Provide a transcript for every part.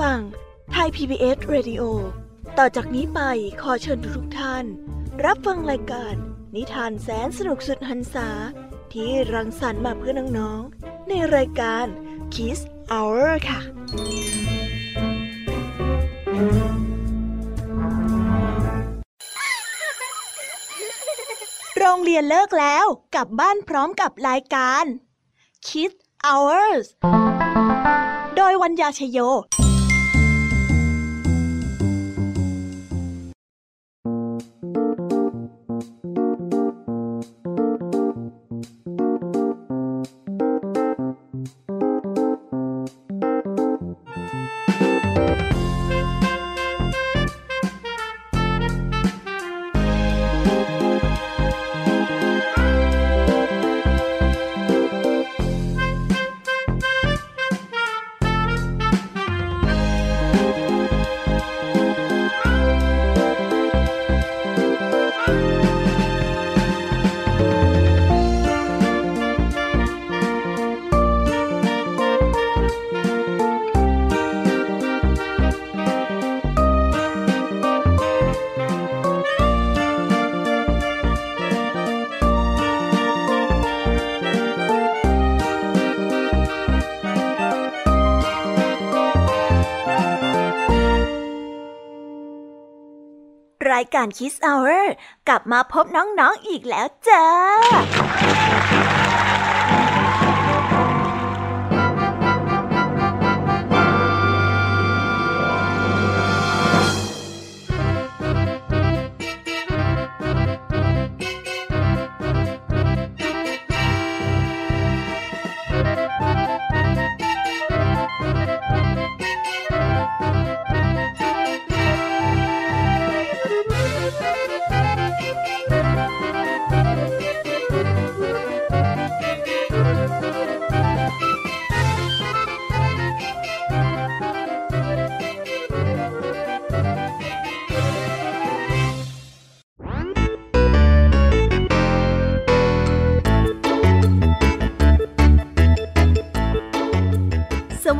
ฟังไทย PBS Radio ต่อจากนี้ไปขอเชิญทุกท่าน รับฟังรายการ นิทานแสนสนุกสุดหันษาที่รังสรรค์มาเพื่อน้องๆ ในรายการ Kiss Hour ค่ะ โรงเรียนเลิกแล้วกลับบ้านพร้อมกับรายการ Kids Hours โดยวัญญาชยโย การคิสเอาร์กลับมาพบน้องๆออีกแล้วจ้า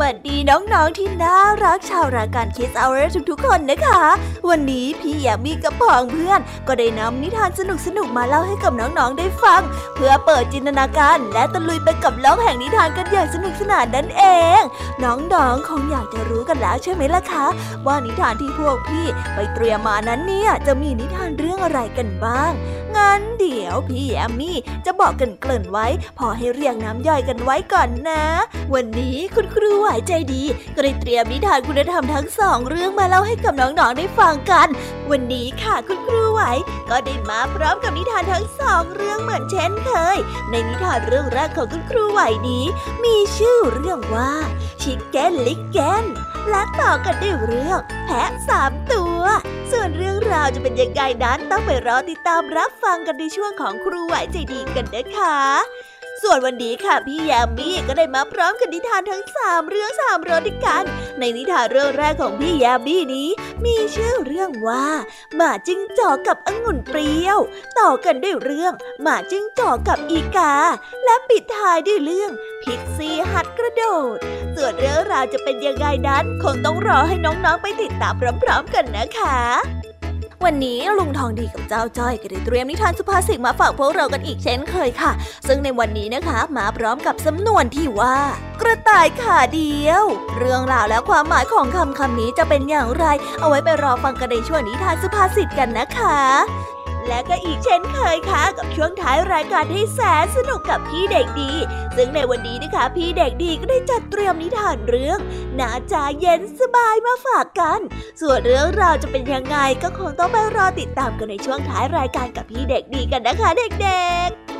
วัสดีน้องๆที่น่ารักชาวรายการคิสเอาเรทุกๆคนนะคะ วันนี้พี่ยามีกับพองเพื่อน ก็ได้นำนิทานสนุกๆมาเล่าให้กับน้องๆได้ฟัง เพื่อเปิดจินตนาการและตะลุยไปกับโลกแห่งนิทานกันอย่างสนุกสนานนั่นเอง น้องๆคงอยากจะรู้กันแล้วใช่ไหมล่ะคะ ว่านิทานที่พวกพี่ไปเตรียมมานั้นเนี่ยจะมีนิทานเรื่องอะไรกันบ้างงั้นเดี๋ยวพี่แอมมี่จะบอกกันเกริ่นไว้ พอให้เรียงน้ำย่อยกันไว้ก่อนนะ วันนี้คุณครูไหวใจดี ก็ได้เตรียมนิทานคุณธรรมทั้งสองเรื่องมาเล่าให้กับน้องๆได้ฟังกัน วันนี้ค่ะคุณครูไหวก็ได้มาพร้อมกับนิทานทั้งสองเรื่องเหมือนเช่นเคย ในนิทานเรื่องแรกของคุณครูไหวนี้ มีชื่อเรื่องว่าชิคเก้นลิกเก้นและต่อกันด้วยเรื่องแพะสามตัว ส่วนเรื่องราวจะเป็นยังไงนั้นต้องไปรอติดตามรับฟังกันในช่วงของครูไหวใจดีกันนะคะ ส่วนวันนี้ค่ะพี่ยามีก็ได้มาพร้อมกับนิทานทั้งสามเรื่องสามรสด้วยกัน ในนิทานเรื่องแรกของพี่ยามีนี้ มีชื่อเรื่องว่าหมาจิ้งจอกกับองุ่นเปรี้ยว ต่อกันด้วยเรื่องหมาจิ้งจอกกับอีกา และปิดท้ายด้วยเรื่องพิกซี่หัดกระโดด ส่วนเรื่องราวจะเป็นยังไงนั้นคงต้องรอให้น้องๆไปติดตามพร้อมๆกันนะคะ วันนี้ลุงทองดีกับเจ้าจ้อยก็ได้เตรียมนิทานสุภาษิตมาฝากพวกเรากันอีกเช่นเคยค่ะ ซึ่งในวันนี้นะคะ มาพร้อมกับสำนวนที่ว่า กระต่ายขาเดียว เรื่องราวและความหมายของคำคำนี้จะเป็นอย่างไร เอาไว้ไปรอฟังกันในช่วงนิทานสุภาษิตกันนะคะ และก็อีกเช่นเคยค่ะกับช่วงท้ายรายการที่แสนสนุกกับพี่เด็กดี ซึ่งในวันนี้นะคะ พี่เด็กดีก็ได้จัดเตรียมนิทานเรื่องนาจาเย็นสบายมาฝากกัน ส่วนเรื่องราวจะเป็นยังไงก็คงต้องไปรอติดตามกันในช่วงท้ายรายการกับพี่เด็กดีกันนะคะเด็กๆ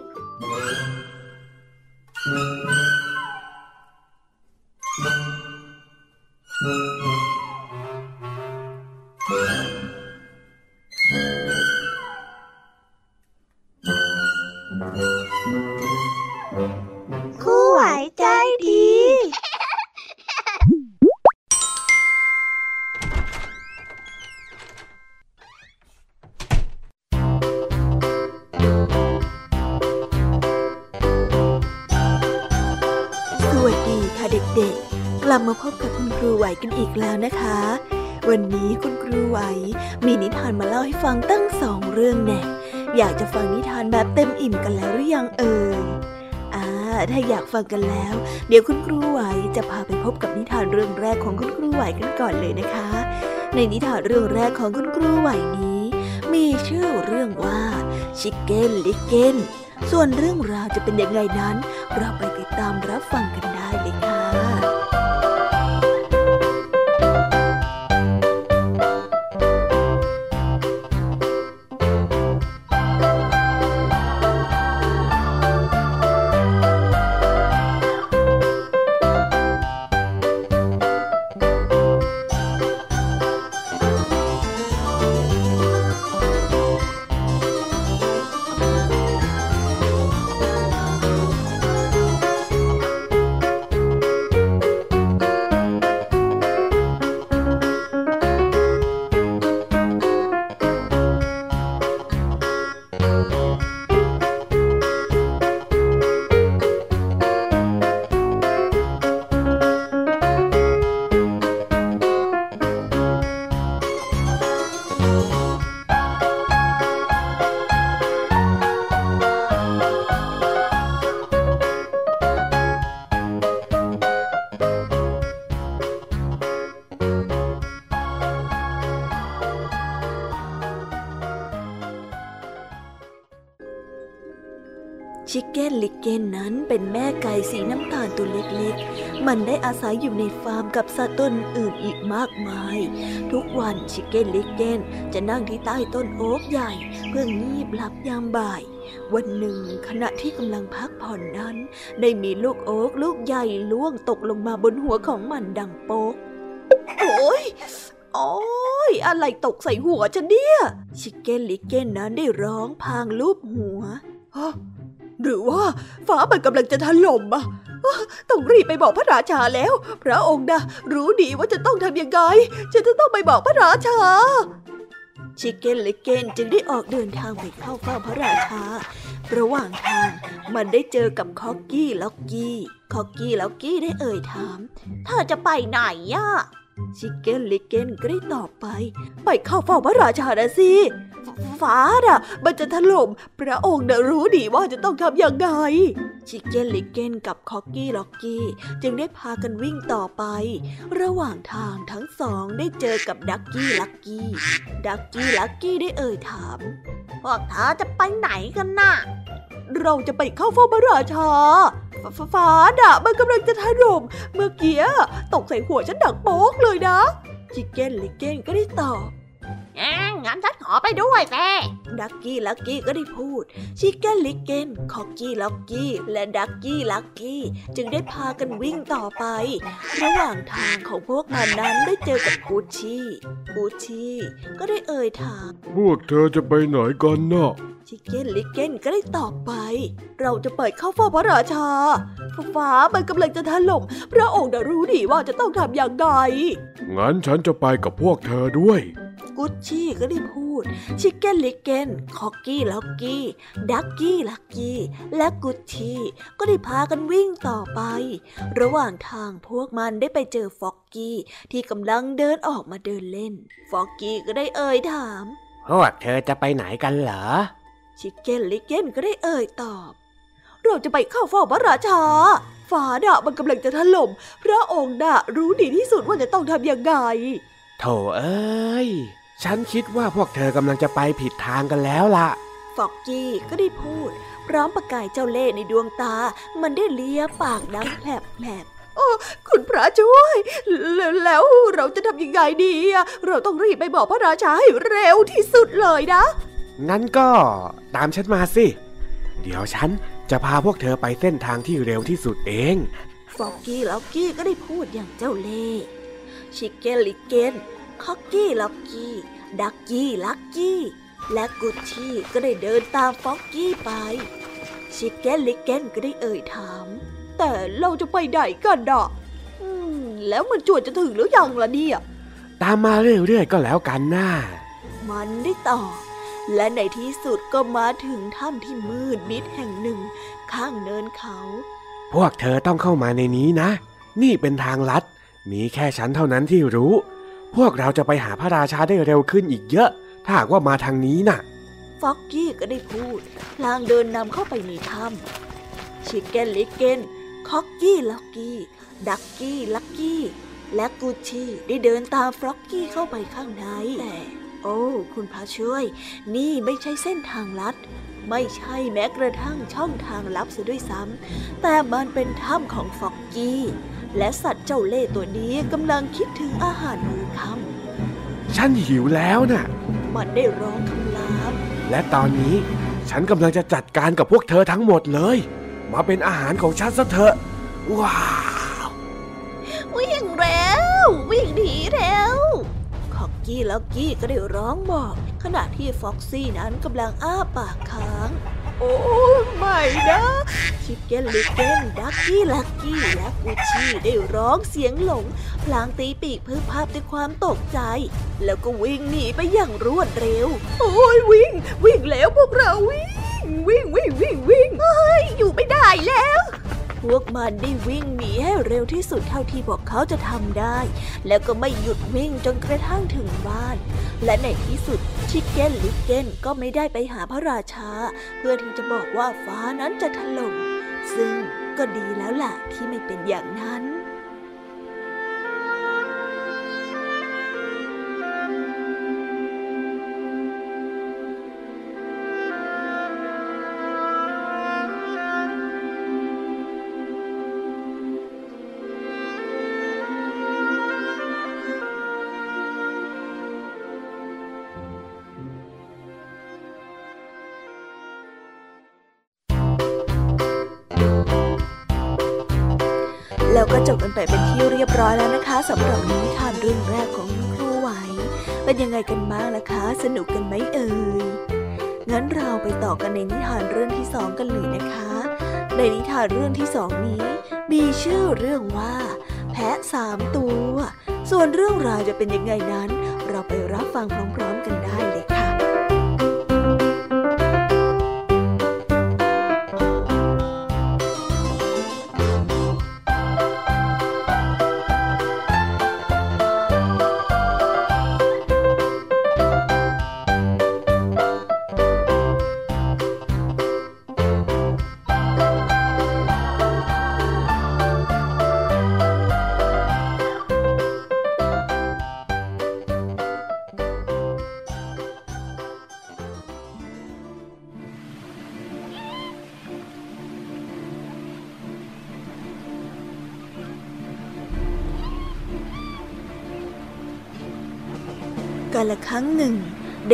อีกแล้วนะคะ วันนี้คุณครูไหวมีนิทานมาเล่าให้ฟังตั้งสองเรื่องแน่อยากจะฟังนิทานแบบเต็มอิ่มกันแล้วหรือยังเอ่ยอ่าถ้าอยากฟังกันแล้ว เดี๋ยวคุณครูไหวจะพาไปพบกับนิทานเรื่องแรกของคุณครูไหวกันก่อนเลยนะคะ ในนิทานเรื่องแรกของคุณครูไหวนี้ มีชื่อเรื่องว่าชิคเก้นลิเก้นส่วนเรื่องราวจะเป็นยังไงนั้น เราไปติดตามรับฟังกันได้เลยค่ะ อาศัยอยู่ในฟาร์มกับสัตว์ต้นอื่นอีกมากมาย ทุกวันชิเก้นลิกเกนจะนั่งที่ใต้ต้นโอ๊กใหญ่ เพื่องีบหลับยามบ่าย วันหนึ่งขณะที่กำลังพักผ่อนนั้น ได้มีลูกโอ๊กลูกใหญ่ล่วงตกลงมาบนหัวของมันดังโป๊กโอ้ยโอ้ยอะไรตกใส่หัวฉันเนี่ย ชิเก้นลิกเก้นนั้นได้ร้องพางลูบหัว หรือว่าฟ้ามันกำลังจะถล่มอะอ๊ะ ต้องรีบไปบอกพระราชาแล้ว พระองค์นะรู้ดีว่าจะต้องทำยังไงฉันจะต้องไปบอกพระราชาชิคเก้นลิเก้นจึงได้ออกเดินทางไปเข้าเฝ้าพระราชา ระหว่างทางมันได้เจอกับคอกกี้ล็อกกี้ คอกกี้ล็อกกี้ได้เอ่ยถาม เธอจะไปไหนย่ะชิคเก้นลิเก้นก็ได้ตอบไป ไปเข้าเฝ้าพระราชานะสิฟ้าน่ะมันจะถล่ม พระองค์นะรู้ดีว่าจะต้องทำยังไงชิคเก้นลิกเก้นกับคอกกี้ล็อกกี้ จึงได้พากันวิ่งต่อไป ระหว่างทางทั้งสองได้เจอกับดักกี้ลักกี้ ดักกี้ลักกี้ได้เอ่ยถามพวกเธอจะไปไหนกันน่ะ เราจะไปเข้าเฝ้าพระราชาฟฟฟ้าน่ะมันกำลังจะถล่มเมื่อกี้ตกใส่หัวฉันดังโป๊กเลยนะ ชิคเก้นลิกเก้นก็ได้ตอบ งั้นฉันขอไปด้วยแม่ดักกี้ลักกี้ก็ได้พูด ชิคเก้นลิกเก้นคอกกี้ล็อกกี้ และดักกี้ลักกี้ จึงได้พากันวิ่งต่อไป ระหว่างทางของพวกมันนั้นได้เจอกับกูชชี่กูชชี่ก็ได้เอ่ยถาม พวกเธอจะไปไหนกันน่ะชิคเก้นลิกเก้นก็ได้ตอบไป เราจะไปเข้าเฝ้าพระราชา ฟ้ามันกำลังจะถล่ม พระองค์น่ะรู้ดีว่าจะต้องทำอย่างไร งั้นฉันจะไปกับพวกเธอด้วย กุชชี่ก็ได้พูด ชิคเก้นลิกเก้นคอกกี้ล็อกกี้ ดักกี้ลักกี้ และกุชชี่ก็ได้พากันวิ่งต่อไป ระหว่างทางพวกมันได้ไปเจอฟอกกี้ที่กำลังเดินออกมาเดินเล่น ฟอกกี้ก็ได้เอ่ยถาม พวกเธอจะไปไหนกันเหรอ ชิคเก้นลิกเก้นก็ได้เอ่ยตอบ เราจะไปเข้าเฝ้าพระราชาฟ้าด่ะมันกำลังจะถล่ม พระองค์ด่ะรู้ดีที่สุดว่าจะต้องทำยังไงโถเอ้ย ฉันคิดว่าพวกเธอกำลังจะไปผิดทางกันแล้วล่ะ ฟอกกี้ก็ได้พูด พร้อมประกายเจ้าเล่ห์ในดวงตา มันได้เลียปากดังแผลบแผลบโอ้คุณพระช่วยแล้วแล้วเราจะทำยังไงดีอะเราต้องรีบไปบอกพระราชาให้เร็วที่สุดเลยนะ งั้นก็ตามฉันมาสิ เดี๋ยวฉันจะพาพวกเธอไปเส้นทางที่เร็วที่สุดเอง ฟอกกี้ล็อกกี้ก็ได้พูดอย่างเจ้าเล่ห์ชิคเก้นลิกเกน คอกกี้ล็อกกี้ ดักกี้ลักกี้ และกุชชี่ก็ได้เดินตามฟอกกี้ไป ชิคเก้นลิกเกนก็ได้เอ่ยถาม แต่เราจะไปไหนกันน่ะอืมแล้วมันจวนจะถึงหรือยังล่ะเนี่ย ตามมาเรื่อยๆก็แล้วกันน่ามันได้ตอบและในที่สุดก็มาถึงถ้ำที่มืดมิดแห่งหนึ่ง ข้างเนินเขา พวกเธอต้องเข้ามาในนี้นะ นี่เป็นทางลัด มีแค่ฉันเท่านั้นที่รู้ พวกเราจะไปหาพระราชาได้เร็วขึ้นอีกเยอะ ถ้าหากว่ามาทางนี้น่ะ ฟ็อกกี้ก็ได้พูดลางเดินนำเข้าไปในถ้ำชิคเก้นลิกเกนคอกกี้ล็อกกี้ ดักกี้ลักกี้ และกูชี่ได้เดินตามฟล็อกกี้เข้าไปข้างในแต่โอ้ คุณพระช่วย นี่ไม่ใช่เส้นทางลัด ไม่ใช่แม้กระทั่งช่องทางลับเสียด้วยซ้ำแต่มันเป็นถ้ำของฟอกกี้ และสัตว์เจ้าเล่ห์ตัวนี้กำลังคิดถึงอาหารมื้อค่ฉันหิวแล้วน่ะำมันได้ร้องคำรามและตอนนี้ฉันกำลังจะจัดการกับพวกเธอทั้งหมดเลย มาเป็นอาหารของฉันซะเถอะว้าววิ่งเร็ววิ่งหนีเร็วคอกกี้แล้วกี้ก็ได้ร้องบอก ขณะที่ฟ็อกซี่นั้นกำลังอ้าปากค้าง โอ้ไม่นะชิปเก้นลิกเก้นดักกี้ลักกี้และกูชี่ได้ร้องเสียงหลง พลางตีปีกเพื่อภาพด้วยความตกใจ แล้วก็วิ่งหนีไปอย่างรวดเร็ว โอ้ยวิ่ง วิ่งแล้วพวกเราวิ่ง วิ่งวิ่งวิ่งวิ่งเฮ้ยอยู่ไม่ได้แล้ว พวกมันได้วิ่งหนีให้เร็วที่สุดเท่าที่พวกเขาจะทำได้ แล้วก็ไม่หยุดวิ่งจนกระทั่งถึงบ้าน และในที่สุดชิคเก้นลิกเก้นก็ไม่ได้ไปหาพระราชา เพื่อที่จะบอกว่าฟ้านั้นจะถล่มซึ่งก็ดีแล้วล่ะที่ไม่เป็นอย่างนั้น สำหรับนิทานเรื่องแรกของคุณครูไหว เป็นยังไงกันบ้างล่ะคะ สนุกกันไหมเอ่ย งั้นเราไปต่อกันในนิทานเรื่องที่สองกันเลยนะคะ ในนิทานเรื่องที่สองนี้ มีชื่อเรื่องว่า แพะสามตัว ส่วนเรื่องราวจะเป็นยังไงนั้น เราไปรับฟังพร้อมๆกันได้เลย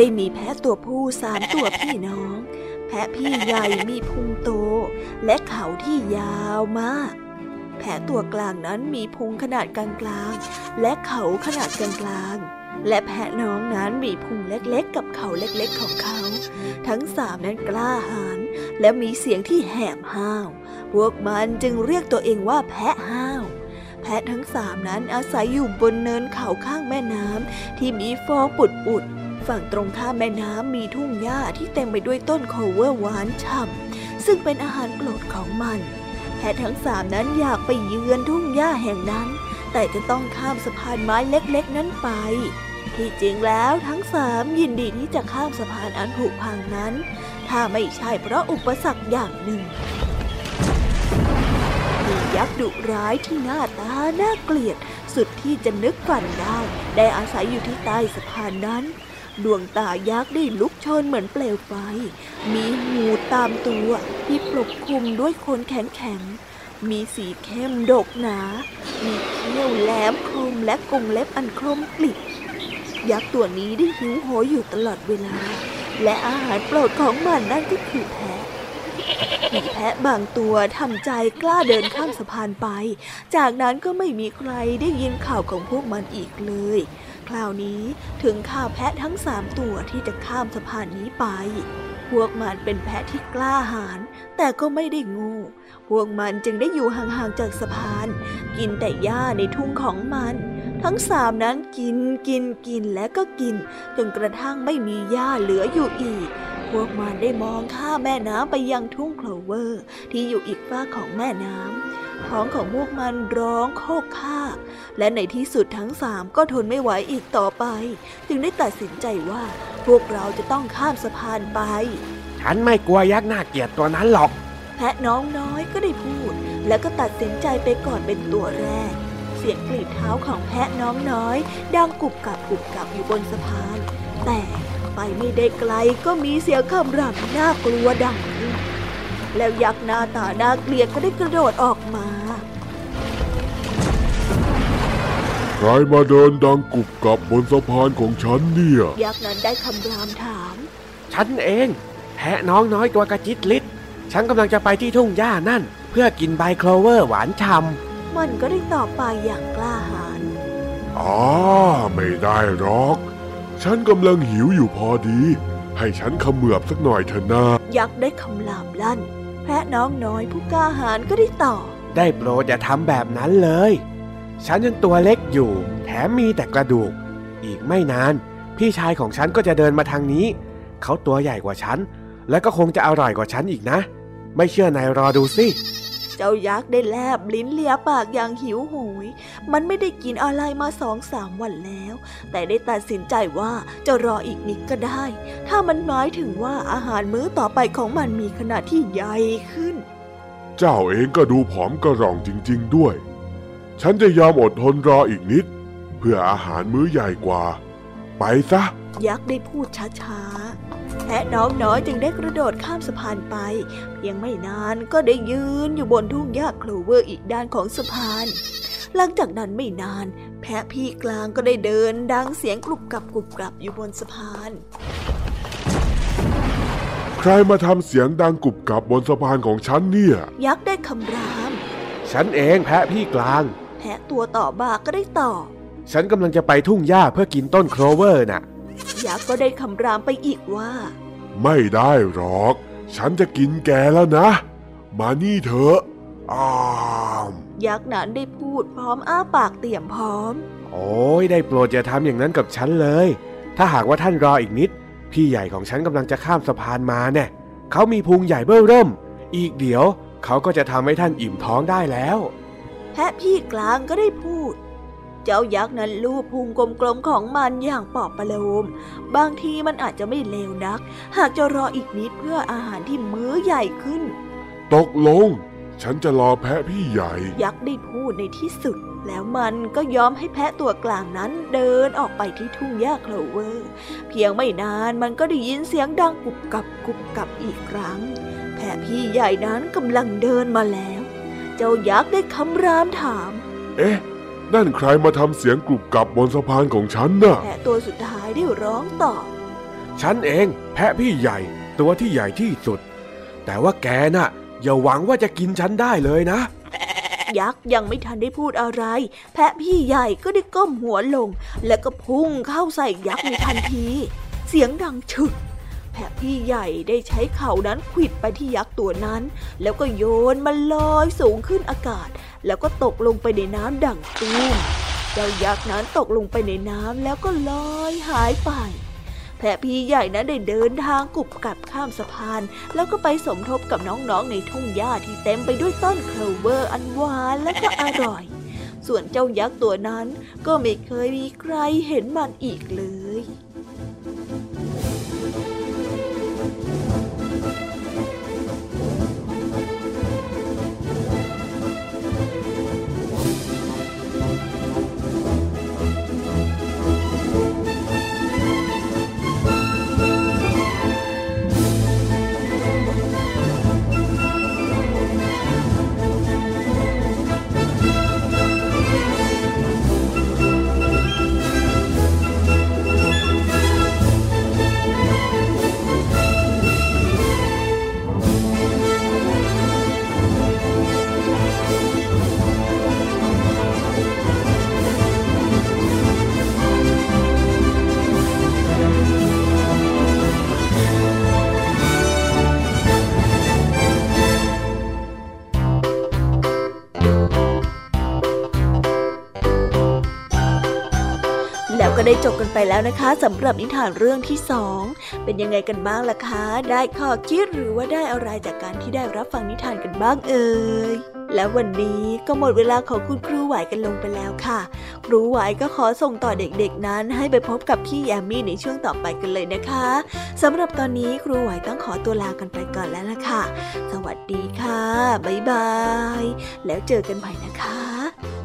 ได้มีแพะตัวผู้สามตัวพี่น้อง แพะพี่ใหญ่มีพุงโต และเขาที่ยาวมาก แพะตัวกลางนั้นมีพุงขนาดกลางๆ และเขาขนาดกลางๆ และแพะน้องนั้นมีพุงเล็กๆ กับเขาเล็กๆของเขา ทั้งสามนั้นกล้าหาญและมีเสียงที่แหบห้าว พวกมันจึงเรียกตัวเองว่าแพะห้าวแพะทั้งสามนั้นอาศัยอยู่บนเนินเขาข้างแม่น้ำที่มีฟองปุดปุดๆ ฝั่งตรงข้ามแม่น้ำมีทุ่งหญ้าที่เต็มไปด้วยต้นโคเวอร์หวานฉ่ำซึ่งเป็นอาหารโปรดของมัน แพะทั้งสามนั้นอยากไปเยือนทุ่งหญ้าแห่งนั้น แต่จะต้องข้ามสะพานไม้เล็กๆ นั้นไป ที่จริงแล้วทั้งสามยินดีที่จะข้ามสะพานอันผุพังนั้น ถ้าไม่ใช่เพราะอุปสรรคอย่างหนึ่งมียักษ์ดุร้ายที่หน้าตาน่าเกลียดสุดที่จะนึกฝันได้ ได้อาศัยอยู่ที่ใต้สะพานนั้น ดวงตายักษ์ได้ลุกโชนเหมือนเปลวไฟ มีหูตามตัวที่ปกคลุมด้วยขนแข็งๆ มีสีเข้มดกหนา มีเขี้ยวแหลมคมและกรงเล็บอันคมกลิบยักษ์ตัวนี้ได้หิวโหยอยู่ตลอดเวลา และอาหารโปรดของมันนั่นก็คือแพะมีแพะบางตัวทำใจกล้าเดินข้ามสะพานไป จากนั้นก็ไม่มีใครได้ยินข่าวของพวกมันอีกเลย คราวนี้ถึงข่าแพะทั้งสามตัวที่จะข้ามสะพานนี้ไป พวกมันเป็นแพะที่กล้าหาญแต่ก็ไม่ได้งูพวกมันจึงได้อยู่ห่างๆจากสะพาน กินแต่หญ้าในทุ่งของมัน ทั้งสามนั้นกินกินกินและก็กิน จนกระทั่งไม่มีหญ้าเหลืออยู่อีก พวกมันได้มองข้ามแม่น้ำไปยังทุ่งโคลเวอร์ ที่อยู่อีกฝาของแม่น้ำ ท้องของพวกมันร้องโคกคากและในที่สุดทั้งสามก็ทนไม่ไหวอีกต่อไป จึงได้ตัดสินใจว่าพวกเราจะต้องข้ามสะพานไป ฉันไม่กลัวยักษ์น่าเกลียดตัวนั้นหรอก แพะน้องน้อยก็ได้พูด แล้วก็ตัดสินใจไปก่อนเป็นตัวแรก เสียงกรีดเท้าของแพะน้องน้อย ดังกุบกับกุบกับอยู่บนสะพาน แต่ไปไม่ได้ไกลก็มีเสียงคำรามน่ากลัวดังขึ้นแล้วยักษ์หน้าตาน่าเกลียดก็ได้กระโดดออกมา ใครมาเดินดังกุบกับบนสะพานของฉันเนี่ย ยักษ์นั้นได้คำรามถาม ฉันเองแพะน้องน้อยตัวกระจิตลิดฉันกำลังจะไปที่ทุ่งหญ้านั่น เพื่อกินใบโคลเวอร์หวานฉ่มันก็ได้ตอบไปอย่างกล้าหาญอ๋อไม่ได้หรอก ฉันกำลังหิวอยู่พอดี ให้ฉันเขมือบสักหน่อยเถอะนะยักษ์ได้คำรามลั่น แพะน้องน้อยผู้กล้าหาญก็ได้ตอบำได้โปรดอย่าทำแบบนั้นเลย ฉันยังตัวเล็กอยู่ แถมมีแต่กระดูก อีกไม่นาน พี่ชายของฉันก็จะเดินมาทางนี้ เขาตัวใหญ่กว่าฉัน และก็คงจะอร่อยกว่าฉันอีกนะ ไม่เชื่อนายรอดูสิ เจ้ายักษ์ได้แลบลิ้นเลียปากอย่างหิวโหย มันไม่ได้กินอะไรมาสองสามวันแล้ว แต่ได้ตัดสินใจว่าจะรออีกนิดก็ได้ ถ้ามันหมายถึงว่าอาหารมื้อต่อไปของมันมีขนาดที่ใหญ่ขึ้น เจ้าเองก็ดูผอมกระหร่องจริง ๆ ด้วย ฉันจะยอมอดทนรออีกนิด เพื่ออาหารมื้อใหญ่กว่า ไปซะ ยักษ์ได้พูดช้าๆแพะน้องน้อยจึงได้กระโดดข้ามสะพานไป เพียงไม่นานก็ได้ยืนอยู่บนทุ่งหญ้าโคลเวอร์อีกด้านของสะพาน หลังจากนั้นไม่นาน แพะพี่กลางก็ได้เดินดังเสียงกรุบกรับกรุบกรับอยู่บนสะพาน ใครมาทำเสียงดังกุบกับบนสะพานของฉันเนี่ย ยักษ์ได้คำราม ฉันเองแพะพี่กลาง แพะตัวต่อมาก็ได้ตอบฉันกำลังจะไปทุ่งหญ้าเพื่อกินต้นโคลเวอร์น่ะ ยักษ์ก็ได้คำรามไปอีกว่า ไม่ได้หรอก ฉันจะกินแกแล้วนะ มานี่เถอะอ้ามยักษ์นั้นได้พูดพร้อมอ้าปากเตรียมพร้อม โอ้ยได้โปรดอย่าทำอย่างนั้นกับฉันเลย ถ้าหากว่าท่านรออีกนิด พี่ใหญ่ของฉันกำลังจะข้ามสะพานมาแน่เขามีพุงใหญ่เบ้อเริ่ม อีกเดี๋ยว เขาก็จะทำให้ท่านอิ่มท้องได้แล้ว แพะพี่กลางก็ได้พูด เจ้ายักษ์นั้นลูบพุงกลมๆของมันอย่างปลอบประโลม บางทีมันอาจจะไม่เลวนัก หากจะรออีกนิดเพื่ออาหารที่มื้อใหญ่ขึ้น ตกลง ฉันจะรอแพะพี่ใหญ่ ยักษ์ได้พูดในที่สุด แล้วมันก็ยอมให้แพะตัวกลางนั้นเดินออกไปที่ทุ่งหญ้าโคลเวอร์ เพียงไม่นานมันก็ได้ยินเสียงดังกุบกับกุบกับอีกครั้ง แพะพี่ใหญ่นั้นกำลังเดินมาแล้ว เจ้ายักษ์ได้คำรามถาม เอ๊ะ นั่นใครมาทำเสียงกรุบกรับบนสะพานของฉันน่ะ แพะตัวสุดท้ายได้ร้องตอบ ฉันเอง แพะพี่ใหญ่ ตัวที่ใหญ่ที่สุด แต่ว่าแกน่ะ อย่าหวังว่าจะกินฉันได้เลยนะ ยักษ์ยังไม่ทันได้พูดอะไร แพะพี่ใหญ่ก็ได้ก้มหัวลง แล้วก็พุ่งเข้าใส่ยักษ์ในทันที เสียงดังฉึก แพะพี่ใหญ่ได้ใช้เข่านั้นขวิดไปที่ยักษ์ตัวนั้น แล้วก็โยนมันลอยสูงขึ้นอากาศ แล้วก็ตกลงไปในน้ำดังตูมเจ้ายักษ์นั้นตกลงไปในน้ำแล้วก็ลอยหายไปแพะพี่ใหญ่นั้นได้เดินทางกุบกับข้ามสะพาน แล้วก็ไปสมทบกับน้องๆในทุ่งหญ้าที่เต็มไปด้วยต้นโคลเวอร์อันหวานและก็อร่อย ส่วนเจ้ายักษ์ตัวนั้นก็ไม่เคยมีใครเห็นมันอีกเลย บกันไปแล้วนะคะสำหรับนิทานเรื่องที่สองเป็นยังไงกันบ้างล่ะคะ ได้ข้อคิดหรือว่าได้อะไรจากการที่ได้รับฟังนิทานกันบ้างเอ่ยแล้ววันนี้ก็หมดเวลาของคุณครูไหวกันลงไปแล้วค่ะ ครูไหวก็ขอส่งต่อเด็กๆ นั้น ให้ไปพบกับพี่แยมมี่ในช่วงต่อไปกันเลยนะคะสำหรับตอนนี้ครูไหวต้องขอตัวลากันไปก่อนแล้วล่ะค่ะ สวัสดีค่ะ บ๊ายบาย แล้วเจอกันใหม่นะคะ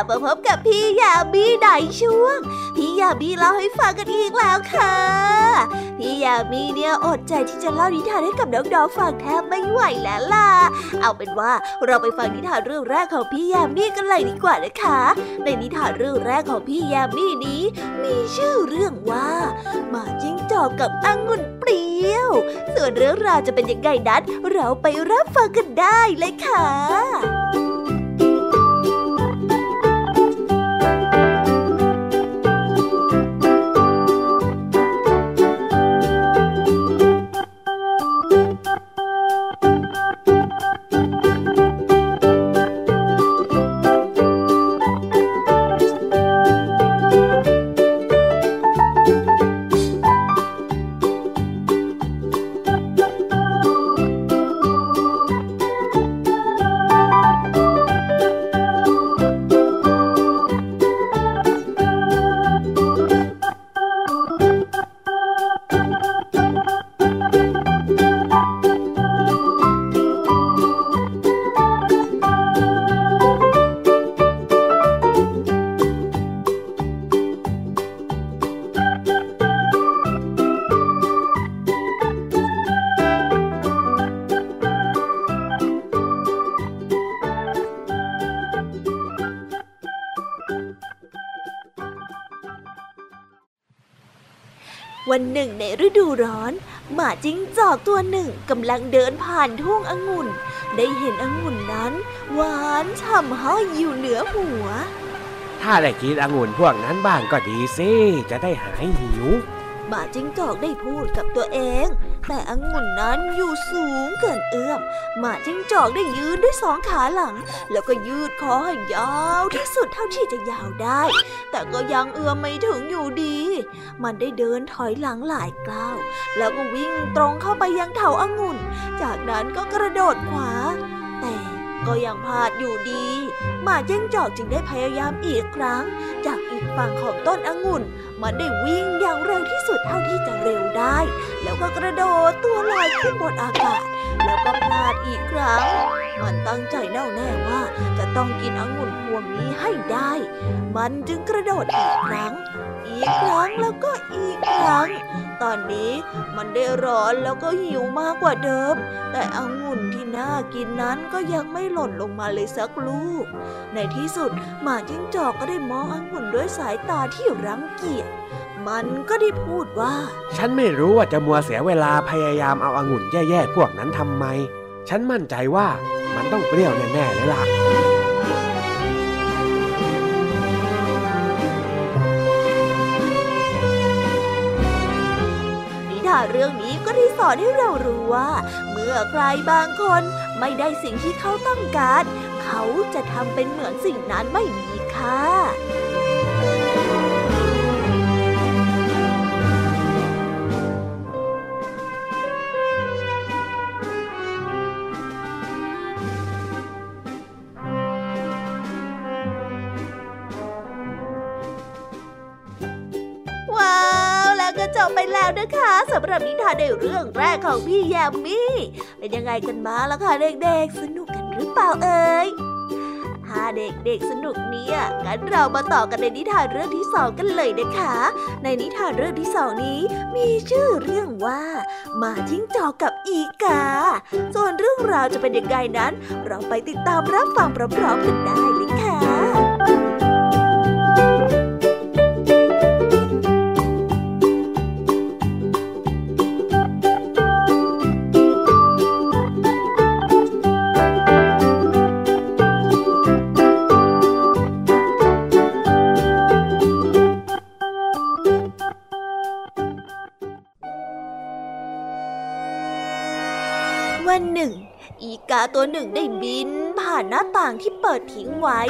ลับมาพบกับพี่ยามีในช่วง พี่ยามีเล่าให้ฟังกันอีกแล้วค่ะ พี่ยามีเนี่ยอดใจที่จะเล่านิทานให้กับน้องๆฟังแทบไม่ไหวแล้วล่ะ เอาเป็นว่าเราไปฟังนิทานเรื่องแรกของพี่ยามีกันเลยดีกว่านะคะ ในนิทานเรื่องแรกของพี่ยามีนี้ มีชื่อเรื่องว่าหมาจิ้งจอกกับองุ่นเปรี้ยว ส่วนเรื่องราวจะเป็นยังไงนั้นเราไปรับฟังกันได้เลยค่ะ อกตัวหนึ่งกำลังเดินผ่านทุ่งองุ่น ได้เห็นองุ่นนั้น หวานฉ่ำห้อยอยู่เหนือหัว ถ้าได้กินองุ่นพวกนั้นบ้างก็ดีสิจะได้หายหิวหมาจิ้งจอกได้พูดกับตัวเอง แต่องุ่นนั้นอยู่สูงเกินเอื้อมหมาจิ้งจอกได้ยืนด้วยสองขาหลัง แล้วก็ยืดคอให้ยาวที่สุดเท่าที่จะยาวได้ แต่ก็ยังเอื้อมไม่ถึงอยู่ดี มันได้เดินถอยหลังหลายก้าวแล้วก็วิ่งตรงเข้าไปยังเถาอางุ่น จากนั้นก็กระโดดขวา แต่ก็ยังพลาดอยู่ดีหมาจิ้งจอกจึงได้พยายามอีกครั้ง จากอีกฝั่งของต้นองุ่น มันได้วิ่งอย่างเร็วที่สุดเท่าที่จะเร็วได้ แล้วก็กระโดดตัวลอยขึ้นบนอากาศ ก็พลาดอีกครั้ง มันตั้งใจแน่วแน่ว่าจะต้องกินองุ่นพวงนี้ให้ได้ มันจึงกระโดดอีกครั้ง อีกครั้งแล้วก็อีกครั้ง ตอนนี้มันได้ร้อนแล้วก็หิวมากกว่าเดิม แต่องุ่นที่น่ากินนั้นก็ยังไม่หล่นลงมาเลยสักลูก ในที่สุดหมาจิ้งจอกก็ได้มององุ่นด้วยสายตาที่รังเกียจ มันก็ได้พูดว่า ฉันไม่รู้ว่าจะมัวเสียเวลาพยายามเอาองุ่นแย่ๆพวกนั้นทำไม ฉันมั่นใจว่ามันต้องเปรี้ยวแน่ๆเลยล่ะนิทานเรื่องนี้ก็ได้สอนให้เรารู้ว่า เมื่อใครบางคนไม่ได้สิ่งที่เขาต้องการ เขาจะทำเป็นเหมือนสิ่งนั้นไม่มีค่า ไปแล้วนะคะสำหรับนิทานในเรื่องแรกของพี่แยมมี่เป็นยังไงกันบ้างล่ะคะเด็กๆ สนุกกันหรือเปล่าเอ่ยถ้าเด็กๆสนุกเนี่ยงั้นเรามาต่อกันในนิทานเรื่องที่สองกันเลยนะคะ ในนิทานเรื่องที่สองนี้ มีชื่อเรื่องว่าหมาจิ้งจอกกับอีกา ส่วนเรื่องราวจะเป็นยังไงนั้น เราไปติดตามรับฟังพร้อมๆกันได้เลยค่ะ ตัวหนึ่งได้บิน ผ่านหน้าต่างที่เปิดทิ้งไว้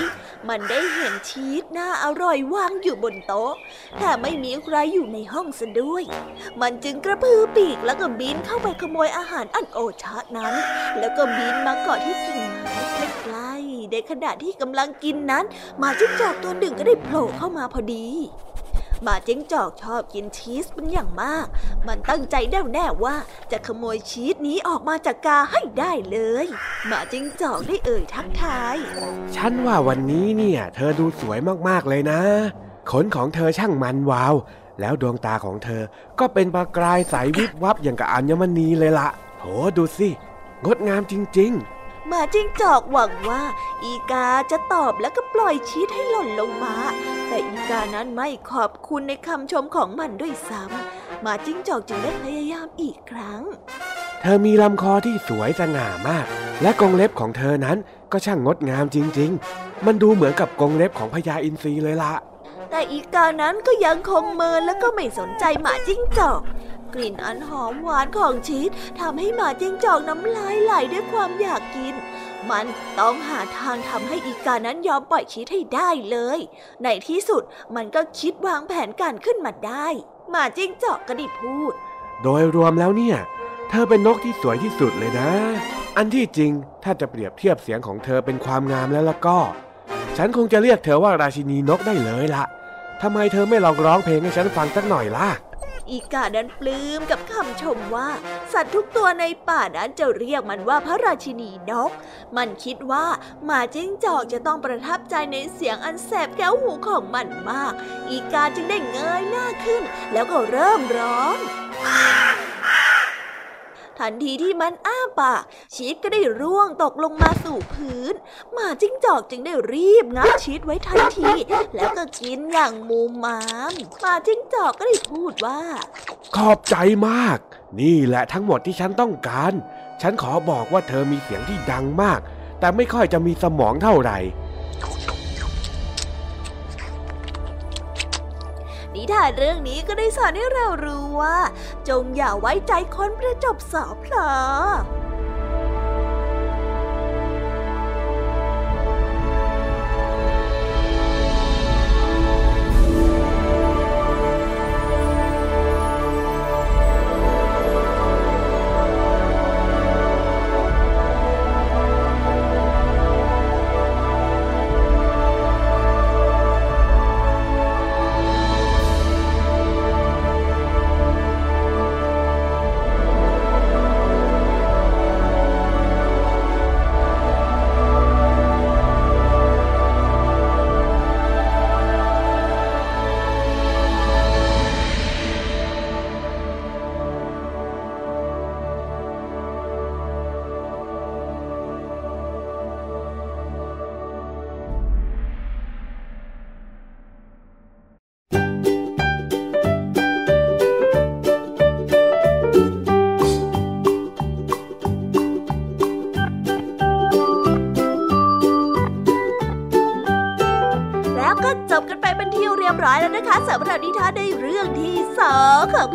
มันได้เห็นชีสน่าอร่อยวางอยู่บนโต๊ะ แต่ไม่มีใครอยู่ในห้องซะด้วย มันจึงกระพือปีกแล้วก็บินเข้าไปขโมยอาหารอันโอชะนั้น แล้วก็บินมาเกาะที่กิ่งไม้ใกล้ๆในขณะที่กำลังกินนั้นหมาจิ้งจอกตัวหนึ่งก็ได้โผล่เข้ามาพอดี หมาจิ้งจอกชอบกินชีสเป็นอย่างมาก มันตั้งใจแน่วแน่ว่าจะขโมยชีสนี้ออกมาจากกาให้ได้เลย หมาจิ้งจอกได้เอ่ยทักทาย ฉันว่าวันนี้เนี่ย เธอดูสวยมากๆเลยนะ ขนของเธอช่างมันวาว แล้วดวงตาของเธอก็เป็นประกายใสวิบวับอย่างกับอัญมณีเลยละโหดูสิ งดงามจริง หมาจิ้งจอกหวังว่า อีกาจะตอบแล้วก็ปล่อยชีสให้หล่นลงมา แต่อีกานั้นไม่ขอบคุณในคำชมของมันด้วยซ้ำหมาจิ้งจอกจึงได้พยายามอีกครั้งๆเธอมีลำคอที่สวยสง่ามาก และกรงเล็บของเธอนั้นก็ช่างงดงามจริง ๆ มันดูเหมือนกับกรงเล็บของพญาอินทรีเลยละแต่อีกานั้นก็ยังคงเมินและก็ไม่สนใจหมาจิ้งจอก กลิ่นอันหอมหวานของชีสทำให้หมาจิ้งจอกน้ำลายไหลด้วยความอยากกิน มันต้องหาทางทำให้อีกานั้นยอมปล่อยชีสให้ได้เลย ในที่สุดมันก็คิดวางแผนการขึ้นมาได้ หมาจิ้งจอกก็ได้พูด โดยรวมแล้วเนี่ย เธอเป็นนกที่สวยที่สุดเลยนะ อันที่จริงถ้าจะเปรียบเทียบเสียงของเธอเป็นความงามแล้วละก็ ฉันคงจะเรียกเธอว่าราชินีนกได้เลยละทำไมเธอไม่ลองร้องเพลงให้ฉันฟังสักหน่อยล่ะ อีกาดันปลื้มกับคำชมว่า สัตว์ทุกตัวในป่านั้นจะเรียกมันว่าพระราชินีนก มันคิดว่าหมาจิ้งจอกจะต้องประทับใจในเสียงอันแสบแก้วหูของมันมาก อีกาจึงได้เงยหน้าขึ้น แล้วก็เริ่มร้อง ทันทีที่มันอ้าปาก ชีสก็ได้ร่วงตกลงมาสู่พื้น หมาจิ้งจอกจึงได้รีบงับชีสไว้ทันที แล้วก็กินอย่างมูมามหมาจิ้งจอกก็ได้พูดว่า ขอบใจมาก นี่แหละทั้งหมดที่ฉันต้องการ ฉันขอบอกว่าเธอมีเสียงที่ดังมาก แต่ไม่ค่อยจะมีสมองเท่าไหร่ นิทานเรื่องนี้ก็ได้สอนให้เรารู้ว่า จงอย่าไว้ใจคนประจบสอบพลอ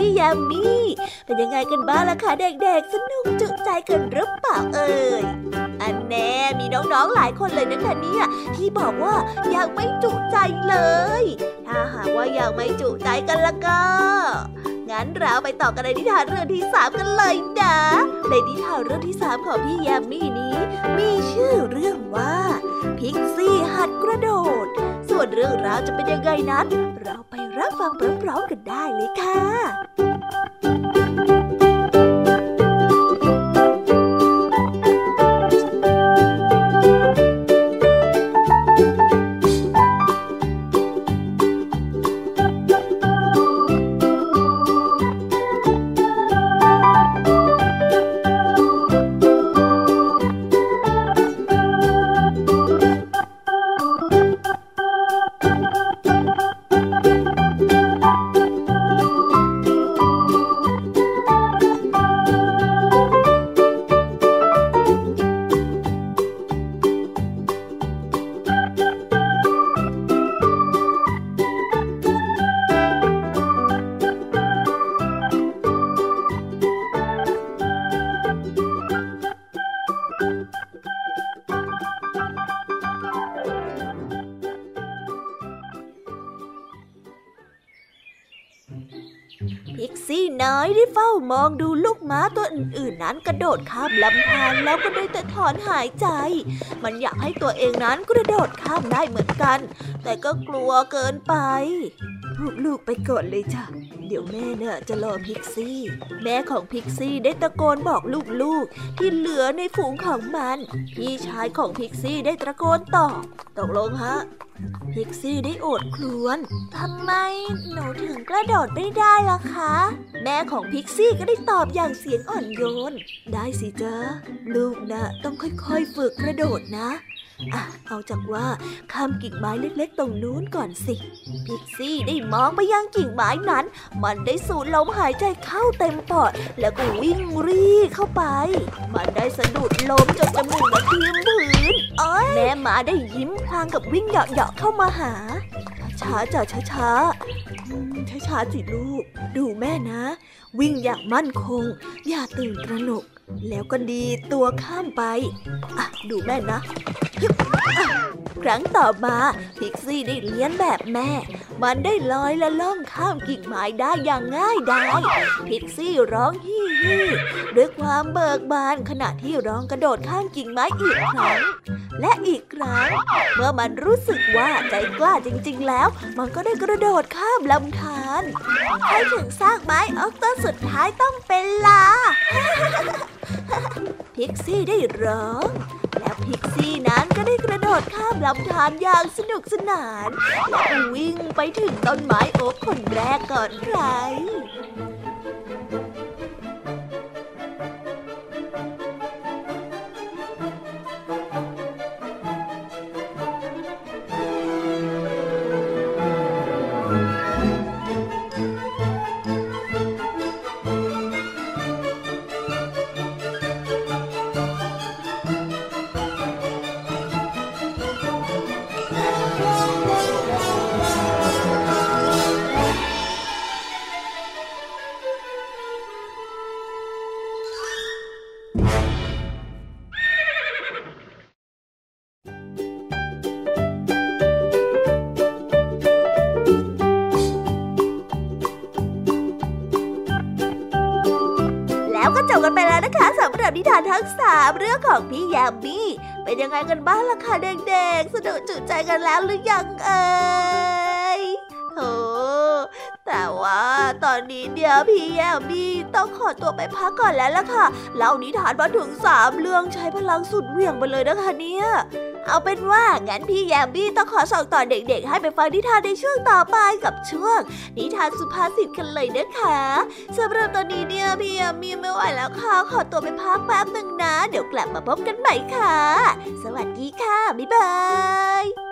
พี่ยามีเป็นยังไงกันบ้างล่ะคะเด็กๆ สนุกจุใจกันหรือเปล่าเอ่ย อันแน่มีน้องๆหลายคนเลยนะคะเนี่ยที่บอกว่ายังไม่จุใจเลย ถ้าหากว่ายังไม่จุใจกันละก็ งั้นเราไปต่อกันในนิทานเรื่องที่สามกันเลยนะในนิทานเรื่องที่สามของพี่ยามีนี้ มีชื่อเรื่องว่า พิกซี่หัดกระโดด ส่วนเรื่องราวจะเป็นยังไงนั้น เรา รับฟังพร้อมๆกันได้เลยค่ะ ถอนหายใจ มันอยากให้ตัวเองนั้นกระโดดข้ามได้เหมือนกัน แต่ก็กลัวเกินไป ลูกๆไปก่อนเลยจ้ะ เดี๋ยวแม่เน่ะจะรอพิกซี่ แม่ของพิกซี่ได้ตะโกนบอกลูกๆ ที่เหลือในฝูงของมัน พี่ชายของพิกซี่ได้ตะโกนตอบตกลงฮะพิกซี่ได้โอดครวญทำไมหนูถึงกระโดดไม่ได้ล่ะคะ แม่ของพิกซี่ก็ได้ตอบอย่างเสียงอ่อนโยน ได้สิจ๊ะลูกนะต้องค่อยๆฝึกกระโดดนะอะเอาจากว่าข้ามกิ่งไม้เล็กๆ ตรงนู้นก่อนสิ พิกซี่ได้มองไปยังกิ่งไม้นั้น มันได้สูดลมหายใจเข้าเต็มปอด แล้วก็วิ่งรีเข้าไป มันได้สะดุดลมจนจมูกมาทิ่มพื้นแม่หมาได้ยิ้มพลางกับวิ่งเหาะๆเข้ามาหา ช้าจ้ะช้าช้าช้าช้าสิลูก ดูแม่นะ วิ่งอย่างมั่นคง อย่าตื่นตระหนก แล้วก็ดีตัวข้ามไป อะ ดูแม่นะ ครั้งต่อมาพิกซี่ได้เลี้ยนแบบแม่ มันได้ลอยและล่องข้ามกิ่งไม้ได้อย่างง่ายดายพิกซี่ร้องฮี่ฮี่ด้วยความเบิกบานขณะที่ร้องกระโดดข้ามกิ่งไม้อีกครั้ง และอีกครั้ง เมื่อมันรู้สึกว่าใจกล้าจริง ๆ แล้ว มันก็ได้กระโดดข้ามลำธารให้ถึงซากไม้ออกต้นสุดท้ายต้องเป็นลา พิกซี่ได้ร้อง แล้วพิกซี่นั้นก็ได้กระโดดข้ามลำธารอย่างสนุกสนาน และวิ่งไปถึงต้นไม้โอ๊กคนแรกก่อนใคร กันบ้างล่ะคะเด็กๆ สนุกจุใจกันแล้วหรือยังเอ่ ตอนนี้เดี๋ยวพี่ยามีต้องขอตัวไปพักก่อนแล้วล่ะค่ะเล่านิทานมาถึงสามเรื่องใช้พลังสุดเหวี่ยงไปเลยนะคะเนี่ยเอาเป็นว่างั้นพี่แยมบี้ต้องขอส่งต่อเด็กๆ ให้ไปฟังนิทานในช่วงต่อไปกับช่วง นิทานสุภาษิตกันเลยนะคะสำหรับตอนนี้เนี่ยพี่แยมบี้ไม่ไหวแล้วค่ะ ขอตัวไปพักแป๊บหนึ่งนะ เดี๋ยวกลับมาพบกันใหม่ค่ะ สวัสดีค่ะ บ๊ายบาย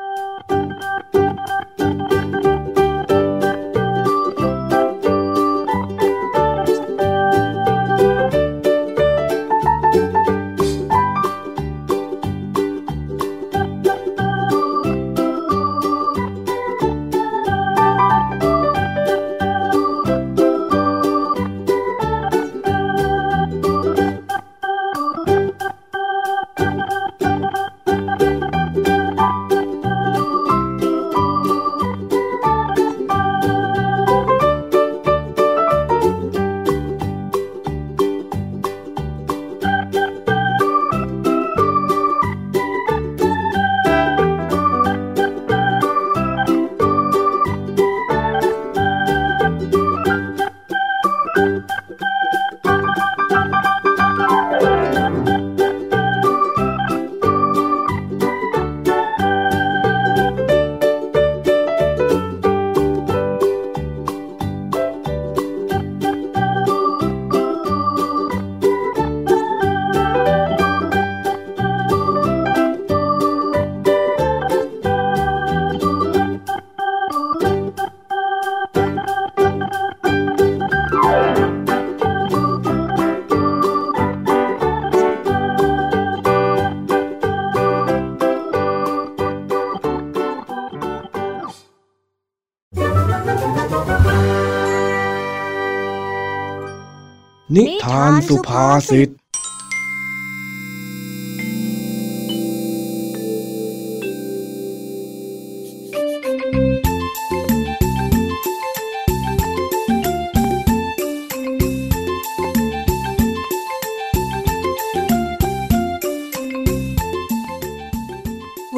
สุภาษิตวั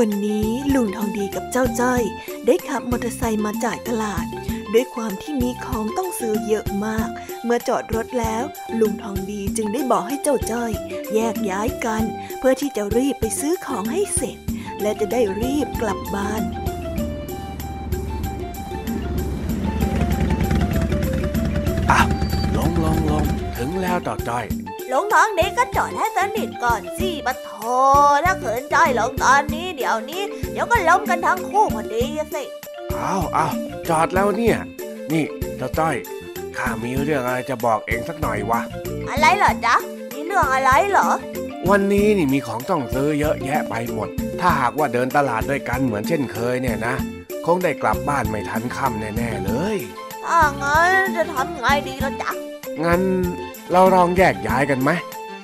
นนี้ลุงทองดีกับเจ้าจ้อย ได้ขับมอเตอร์ไซค์มาจ่ายตลาด ด้วยความที่มีของต้องซื้อเยอะมาก เมื่อจอดรถแล้ว ลุงทองดีจึงได้บอกให้เจ้าจ้อย แยกย้ายกัน เพื่อที่จะรีบไปซื้อของให้เสร็จ และจะได้รีบกลับบ้านอ้าวลงลงลงถึงแล้วต่อจ้อยลุงทองดีก็จอดให้สนิทก่อนสิปะโถถ้าเขินจ้อยลงตอนนี้เดี๋ยวนี้ เดี๋ยวก็ล้มกันทั้งคู่พอดีสิอ้าวอ้าวจอดแล้วเนี่ย นี่เจ้าจ้อย ข้ามีเรื่องอะไรจะบอกเองสักหน่อยวะ อะไรเหรอจ๊ะนี่เรื่องอะไรเหรอ วันนี้นี่มีของต้องซื้อเยอะแยะไปหมด ถ้าหากว่าเดินตลาดด้วยกันเหมือนเช่นเคยเนี่ยนะ คงได้กลับบ้านไม่ทันค่ำแน่ๆเลยถ้างั้นจะทำไงดีล่ะจ๊ะ งั้นเราลองแยกย้ายกันไหม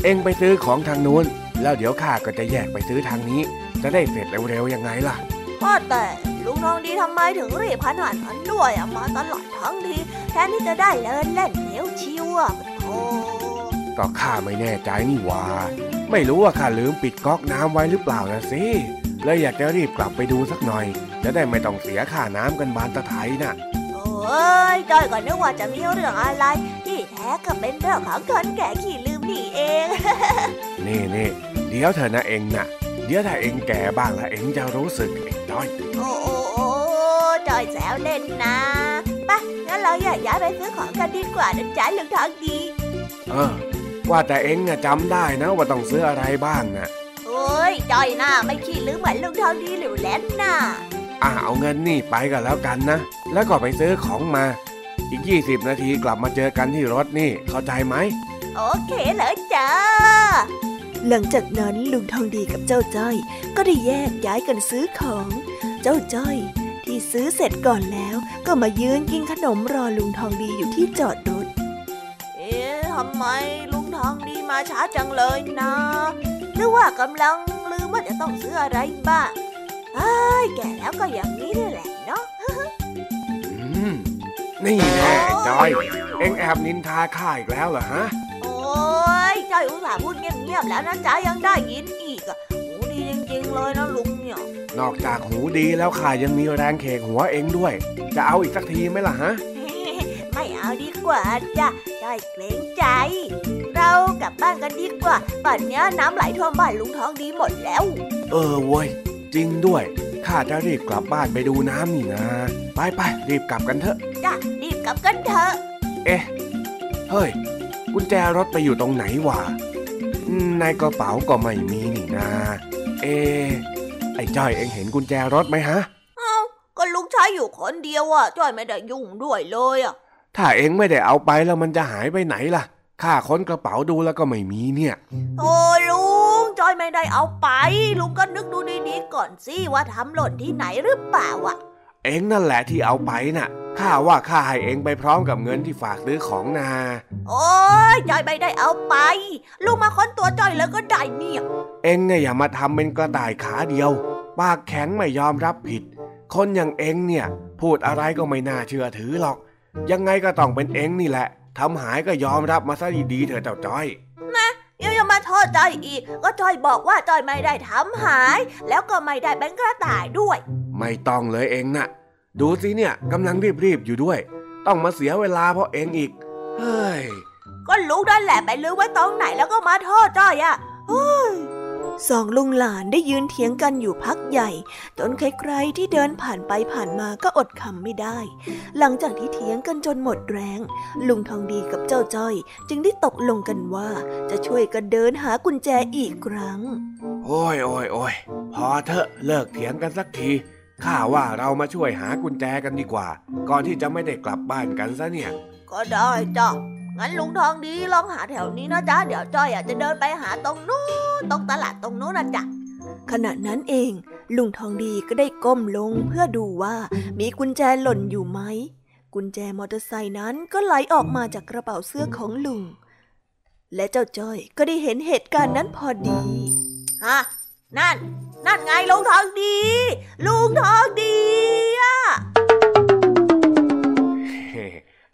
เองไปซื้อของทางนู้น แล้วเดี๋ยวข้าก็จะแยกไปซื้อทางนี้ จะได้เสร็จเร็วๆยังไงล่ะ ว่าแต่ลุงทองดีทำไมถึงรีบขนาดนั้นด้วยอะมาตลอดทั้งทีแทนที่จะได้เลินเล่นเที่ยวชิวอะปะโถก็ข้าไม่แน่ใจนี่หว่า ไม่รู้ว่าข้าลืมปิดก๊อกน้ำไว้หรือเปล่านะสิเลยอยากจะรีบกลับไปดูสักหน่อย จะได้ไม่ต้องเสียค่าน้ำกันบานตะไทยน่ะโอ้ยจอยก็นึกว่าจะมีเรื่องอะไร ที่แท้ก็เป็นเรื่องของคนแก่ขี้ลืมนี่เอง นี่นี่เดี๋ยวเถอะนะเองน่ะ เดี๋ยวถ้าเองแก่บ้างแล้วเองจะรู้สึกเองจ้อย โอ้โอ้โอ้จอยแซวเล่นนะไปงั้นเราแยกย้ายไปซื้อของกันดีกว่านะจ๊ะลุงทองดี เออ ว่าแต่เองน่ะจำได้นะว่าต้องซื้ออะไรบ้างน่ะโอ้ยจอยหน้าไม่ขี้ลืมเหมือนลุงทองดีหรือแลนน่ะอ่าเอาเงินนี่ไปกันแล้วกันนะ แล้วก็ไปซื้อของมา อีก 20 นาทีกลับมาเจอกันที่รถนี่ เข้าใจไหม โอเคเลยจ้า หลังจากนั้นลุงทองดีกับเจ้าจ้อย ก็ได้แยกย้ายกันซื้อของ เจ้าจ้อย ที่ซื้อเสร็จก่อนแล้วก็มายืนกินขนมรอลุงทองดีอยู่ที่จอดรถ เอ๊ะทำไมลุงทองดีมาช้าจังเลยนะหรือว่ากำลังลืมว่าจะต้องซื้ออะไรบ้างเอ้ยแก่แล้วก็อย่างนี้นี่แหละเนาะอืมนี่แน่จอย เองแอบนินทาข้าอีกแล้วเหรอฮะ โอ้ยจ้อยอุตส่าห์พูดเงียบๆแล้วนะจ๊ะยังได้ยินอีกอะโอ้ดีจริงๆเลยนะลุงเนี่ย นอกจากหูดีแล้วข้ายังมีแรงเคกหัวเองด้วย จะเอาอีกสักทีไหมล่ะฮะ ไม่เอาดีกว่าจ้ะจ้อยเกรงใจ เรากลับบ้านกันดีกว่าป่านเนี้ยน้ำไหลท่วมบ้านลุงทองดีหมดแล้ว เออเว้ยจริงด้วยข้าจะรีบกลับบ้านไปดูน้ำนี่นะ ไปไปรีบกลับกันเถอะ จ้ะรีบกลับกันเถอะ เอ๊ะ เฮ้ย กุญแจรถไปอยู่ตรงไหนวะอืมในกระเป๋าก็ไม่มีนี่นาเอะไอ้จ้อยเองเห็นกุญแจรถไหมฮะก็ลุงใช้อยู่คนเดียวอะจ้อยไม่ได้ยุ่งด้วยเลยอะถ้าเองไม่ได้เอาไปแล้วมันจะหายไปไหนล่ะข้าค้นกระเป๋าดูแล้วก็ไม่มีเนี่ยโอ้ลุงจอยไม่ได้เอาไป ลุงก็นึกดูดีๆก่อนสิว่าทำหล่นที่ไหนหรือเปล่าอะ เองนั่นแหละที่เอาไปน่ะ ข้าว่าข้าให้เองไปพร้อมกับเงินที่ฝากซื้อของนา โอ้ยจอยไม่ได้เอาไปลุงมาค้นตัวจอยแล้วก็ได้เนี่ย เองเนี่ยอย่ามาทำเป็นกระต่ายขาเดียว ปากแข็งไม่ยอมรับผิด คนอย่างเองเนี่ย พูดอะไรก็ไม่น่าเชื่อถือหรอก ยังไงก็ต้องเป็นเองนี่แหละทำหายก็ยอมรับมาซะดีๆเถอะเจ้าจ้อยยังจะมาโทษจอยอีก ก็จอยบอกว่าจอยไม่ได้ทำหาย แล้วก็ไม่ได้เป็นกระต่ายด้วย ไม่ต้องเลยเองน่ะ ดูสิเนี่ยกำลังรีบๆอยู่ด้วย ต้องมาเสียเวลาเพราะเองอีก เฮ้ย ก็รู้นั่นแหละไปลืมไว้ตรงไหนแล้วก็มาโทษจอยอะเฮ้ยสองลุงหลานได้ยืนเถียงกันอยู่พักใหญ่ จนใครๆที่เดินผ่านไปผ่านมาก็อดคำไม่ได้ หลังจากที่เถียงกันจนหมดแรง ลุงทองดีกับเจ้าจ้อย จึงได้ตกลงกันว่าจะช่วยกันเดินหากุญแจอีกครั้ง โอ้ยโอ้ยโอ้ยพอเถอะเลิกเถียงกันสักที ข้าว่าเรามาช่วยหากุญแจกันดีกว่า ก่อนที่จะไม่ได้กลับบ้านกันซะเนี่ย ก็ได้จ้ะงั้นลุงทองดีลองหาแถวนี้นะจ๊ะ เดี๋ยวจ้อยอาจจะเดินไปหาตรงนู้นตรงตลาดตรงนู้นนะจ๊ะขณะนั้นเอง ลุงทองดีก็ได้ก้มลงเพื่อดูว่ามีกุญแจหล่นอยู่ไหม กุญแจมอเตอร์ไซค์นั้นก็ไหลออกมาจากกระเป๋าเสื้อของลุง และเจ้าจ้อยก็ได้เห็นเหตุการณ์นั้นพอดีฮะนั่น นั่นไงลุงทองดี ลุงทองดีอะ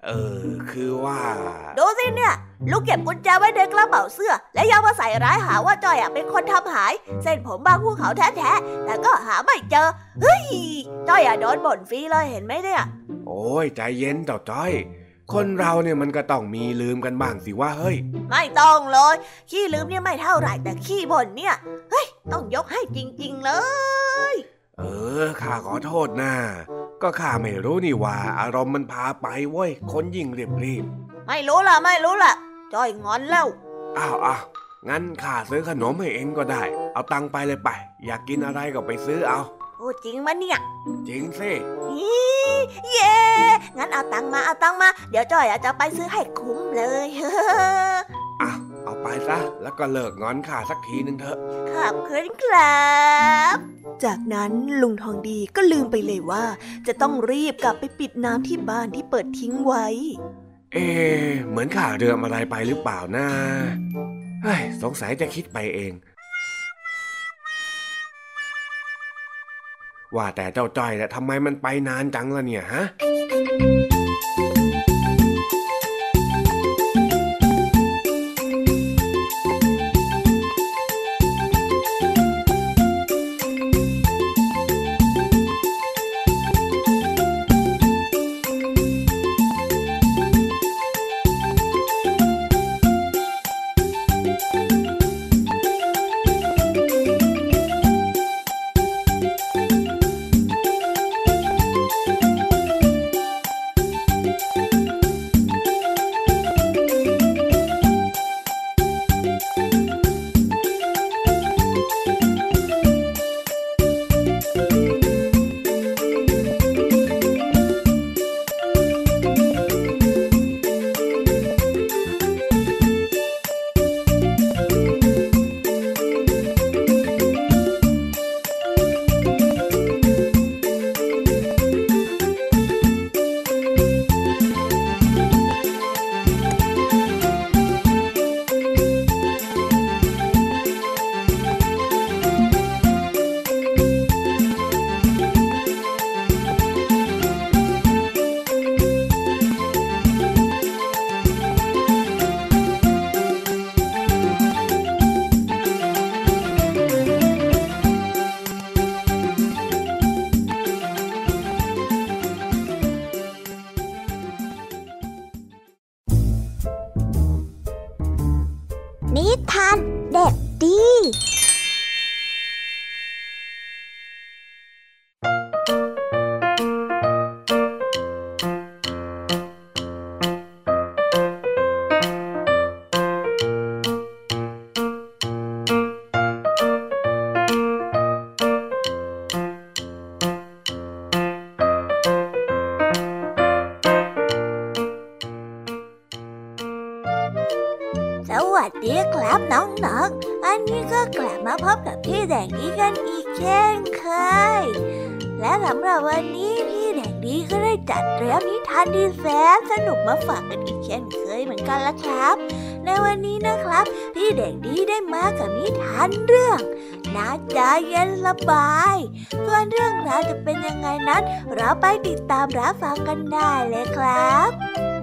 เออ คือว่าดูสิเนี่ย ลูกเก็บกุญแจไว้ในกระเป๋าเสื้อ และยังมาใส่ร้ายหาว่าจอยอะเป็นคนทำหาย เส้นผมบางภูเขาแท้ๆแต่ก็หาไม่เจอ เฮ้ยจอยอะโดนบ่นฟรีเลยเห็นไหมเนี่ย โอ้ยใจเย็นเจ้าจ้อย คนเราเนี่ยมันก็ต้องมีลืมกันบ้างสิว่าเฮ้ย ไม่ต้องเลย ขี้ลืมเนี่ยไม่เท่าไหร่แต่ขี้บ่นเนี่ยเฮ้ยต้องยกให้จริง ๆ เลย เออข้าขอโทษนะก็ข้าไม่รู้นี่ว่า อารมณ์มันพาไปเว้ยคนยิ่งรีบรีบไม่รู้ล่ะไม่รู้ล่ะจ้อยงอนแล้วอ้าวอ้าวงั้นข้าซื้อขนมให้เองก็ได้ เอาตังค์ไปเลยไป อยากกินอะไรก็ไปซื้อเอา พูดจริงมะเนี่ย จริงสิอีเย่งั้นเอาตังค์มาเอาตังค์มา เดี๋ยวจ้อยอาจจะไปซื้อให้คุ้มเลยอะเอาไปซะ แล้วก็เลิกงอนข้าสักทีนึงเถอะ ขอบคุณครับ จากนั้นลุงทองดีก็ลืมไปเลยว่า จะต้องรีบกลับไปปิดน้ำที่บ้านที่เปิดทิ้งไว้ เอ๊ะเหมือนข้าเรือมอะไรไปหรือเปล่านะเฮ้ยสงสัยจะคิดไปเอง ว่าแต่เจ้าจ้อยน่ะทำไมมันไปนานจังล่ะเนี่ยฮะ เช่นเคย และสำหรับวันนี้พี่แดงดีก็ได้จัดเตรียมนิทานดีแสนสนุกมาฝากกันอีกเช่นเคยเหมือนกันละครับ ในวันนี้นะครับ พี่แดงดีได้มากับนิทานเรื่องนาจาเย็นสบาย ส่วนเรื่องราวจะเป็นยังไงนั้น เราไปติดตามรับฟังกันได้เลยครับ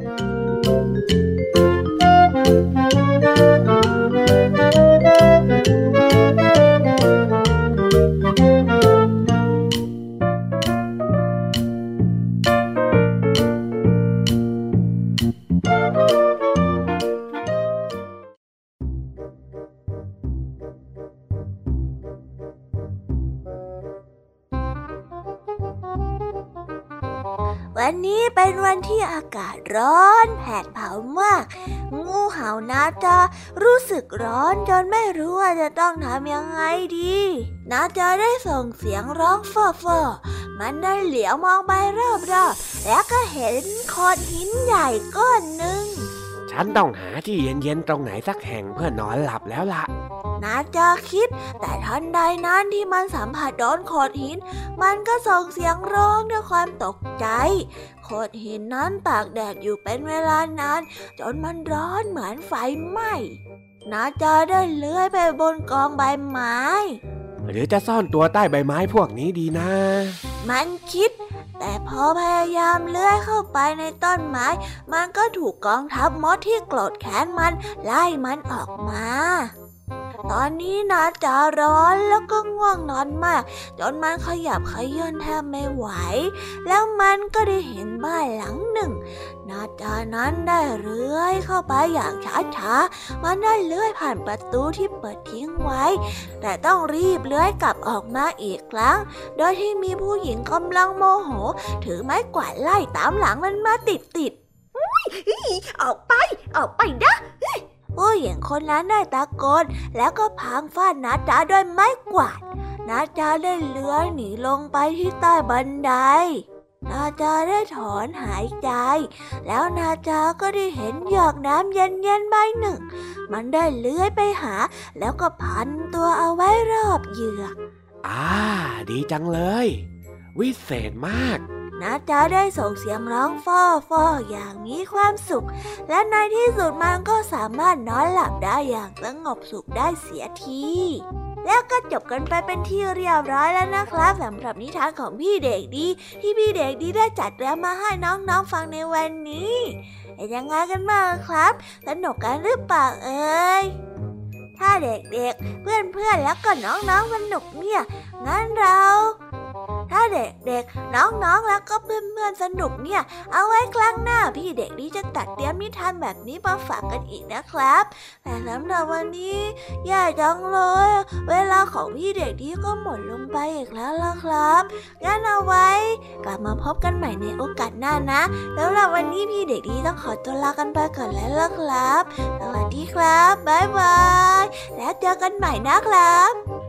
วัน ร้อนแผดเผามาก งูเห่านาจารู้สึกร้อนจนไม่รู้ว่าจะต้องทำยังไงดีนาจาได้ส่งเสียงร้องฟอฟอมันได้เหลียวมองไปรอบๆแล้วก็เห็นโขดหินใหญ่ก้อนหนึ่งฉันต้องหาที่เย็นๆตรงไหนสักแห่งเพื่อนอนหลับแล้วล่ะ นาจาคิด แต่ทันใดนั้นที่มันสัมผัสโดนโขดหิน มันก็ส่งเสียงร้องด้วยความตกใจ โขดหินนั้นตากแดดอยู่เป็นเวลานาน จนมันร้อนเหมือนไฟไหม้นาจาได้เลื้อยไปบนกองใบไม้ หรือจะซ่อนตัวใต้ใบไม้พวกนี้ดีนะ มันคิด แต่พอพยายามเลื้อยเข้าไปในต้นไม้ มันก็ถูกกองทัพมดที่โกรธแค้นมันไล่มันออกมา ตอนนี้นาจาร้อนแล้วก็ง่วงนอนมาก จนมันขยับขยื่นแทบไม่ไหว แล้วมันก็ได้เห็นบ้านหลังหนึ่งนาจานั้นได้เลื้อยเข้าไปอย่างช้าๆ มันได้เลื้อยผ่านประตูที่เปิดทิ้งไว้ แต่ต้องรีบเลื้อยกลับออกมาอีกครั้ง โดยที่มีผู้หญิงกำลังโมโห ถือไม้กวาดไล่ตามหลังมันมาติดติดๆออกไป ออกไปนะ ผู้หญิงคนนั้นได้ตะโกนแล้วก็พังฟาดนาจาด้วยไม้กวาดนาจาได้เลื้อยหนีลงไปที่ใต้บันไดนาจาได้ถอนหายใจ แล้วนาจาก็ได้เห็นหยอกน้ำเย็นๆใบหนึ่ง มันได้เลื้อยไปหา แล้วก็พันตัวเอาไว้รอบเหยื่ออ่า ดีจังเลย วิเศษมาก นาจาได้ส่งเสียงร้องฟ้อฟ้ออย่างมีความสุข และในที่สุดมันก็สามารถนอนหลับได้อย่างสงบสุขได้เสียทีแล้วก็จบกันไปเป็นที่เรียบร้อยแล้วนะครับสำหรับนิทานของพี่เด็กดี ที่พี่เด็กดีได้จัดเตรียมมาให้น้องๆฟังในวันนี้เป็นยังไงกันบ้างครับสนุกกันหรือเปล่าเอ่ยถ้าเด็กๆเพื่อนๆแล้วก็น้องๆสนุกเนี่ยงั้นเรา ถ้าเด็กๆ น้องๆ แล้วก็เพื่อนๆ สนุกเนี่ย เอาไว้ครั้งหน้าพี่เด็กดีจะตัดเตรียมนิทานแบบนี้มาฝากกันอีกนะครับ แต่สำหรับวันนี้แย่าจังเลย เวลาของพี่เด็กดีก็หมดลงไปอีกแล้วล่ะครับ งั้นเอาไว้ กลับมาพบกันใหม่ในโอกาสหน้านะแล้วสำหรับวันนี้พี่เด็กดีต้องขอตัวลากันไปก่อนแล้วล่ะครับ สวัสดีครับ บ๊ายบาย แล้วเจอกันใหม่นะครับ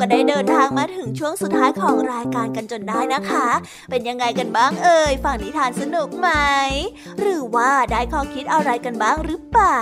ก็ได้เดินทางมาถึงช่วงสุดท้ายของรายการกันจนได้นะคะ เป็นยังไงกันบ้างเอ่ย ฝั่งนิทานสนุกไหม หรือว่าได้ข้อคิดอะไรกันบ้างหรือเปล่า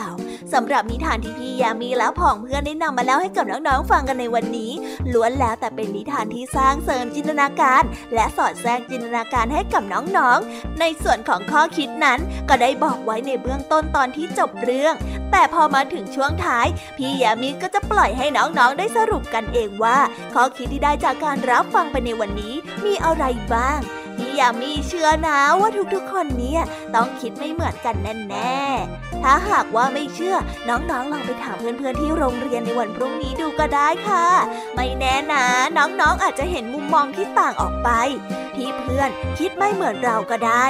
สำหรับนิทานที่พี่ยามีและผองเพื่อนได้นำมาเล่าให้กับน้องๆฟังกันในวันนี้ ล้วนแล้วแต่เป็นนิทานที่สร้างเสริมจินตนาการ และสอดแทรกจินตนาการให้กับน้องๆ ในส่วนของข้อคิดนั้นก็ได้บอกไว้ในเบื้องต้นตอนที่จบเรื่อง แต่พอมาถึงช่วงท้าย พี่ยามีก็จะปล่อยให้น้องๆได้สรุปกันเองว่า ข้อคิดที่ได้จากการรับฟังไปในวันนี้มีอะไรบ้าง พี่ยามีเชื่อนะว่าทุกๆคนเนี่ยต้องคิดไม่เหมือนกันแน่ๆ ถ้าหากว่าไม่เชื่อ น้องๆลองไปถามเพื่อนๆที่โรงเรียนในวันพรุ่งนี้ดูก็ได้ค่ะ ไม่แน่นะ น้องๆอาจจะเห็นมุมมองที่ต่างออกไป ที่เพื่อนคิดไม่เหมือนเราก็ได้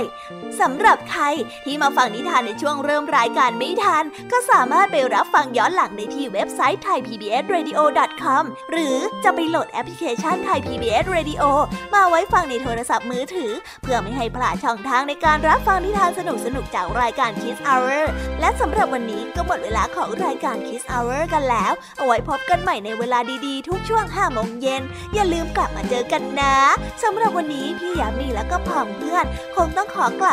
สำหรับใครที่มาฟังนิทานในช่วงเริ่มรายการไม่ทัน ก็สามารถไปรับฟังย้อนหลังได้ที่เว็บไซต์ thaipbsradio.com หรือจะไปโหลดแอปพลิเคชัน Thai PBS Radio มาไว้ฟังในโทรศัพท์มือถือ เพื่อไม่ให้พลาดช่องทางในการรับฟังนิทานสนุกๆจากรายการ Kids Hour และสำหรับวันนี้ก็หมดเวลาของรายการ Kids Hour กันแล้ว เอาไว้พบกันใหม่ในเวลาดีๆ ทุกช่วง5โมงเย็นอย่าลืมกลับมาเจอกันนะสำหรับวันนี้พี่ยามีและก็พ่อเพื่อน คงต้องขอกล่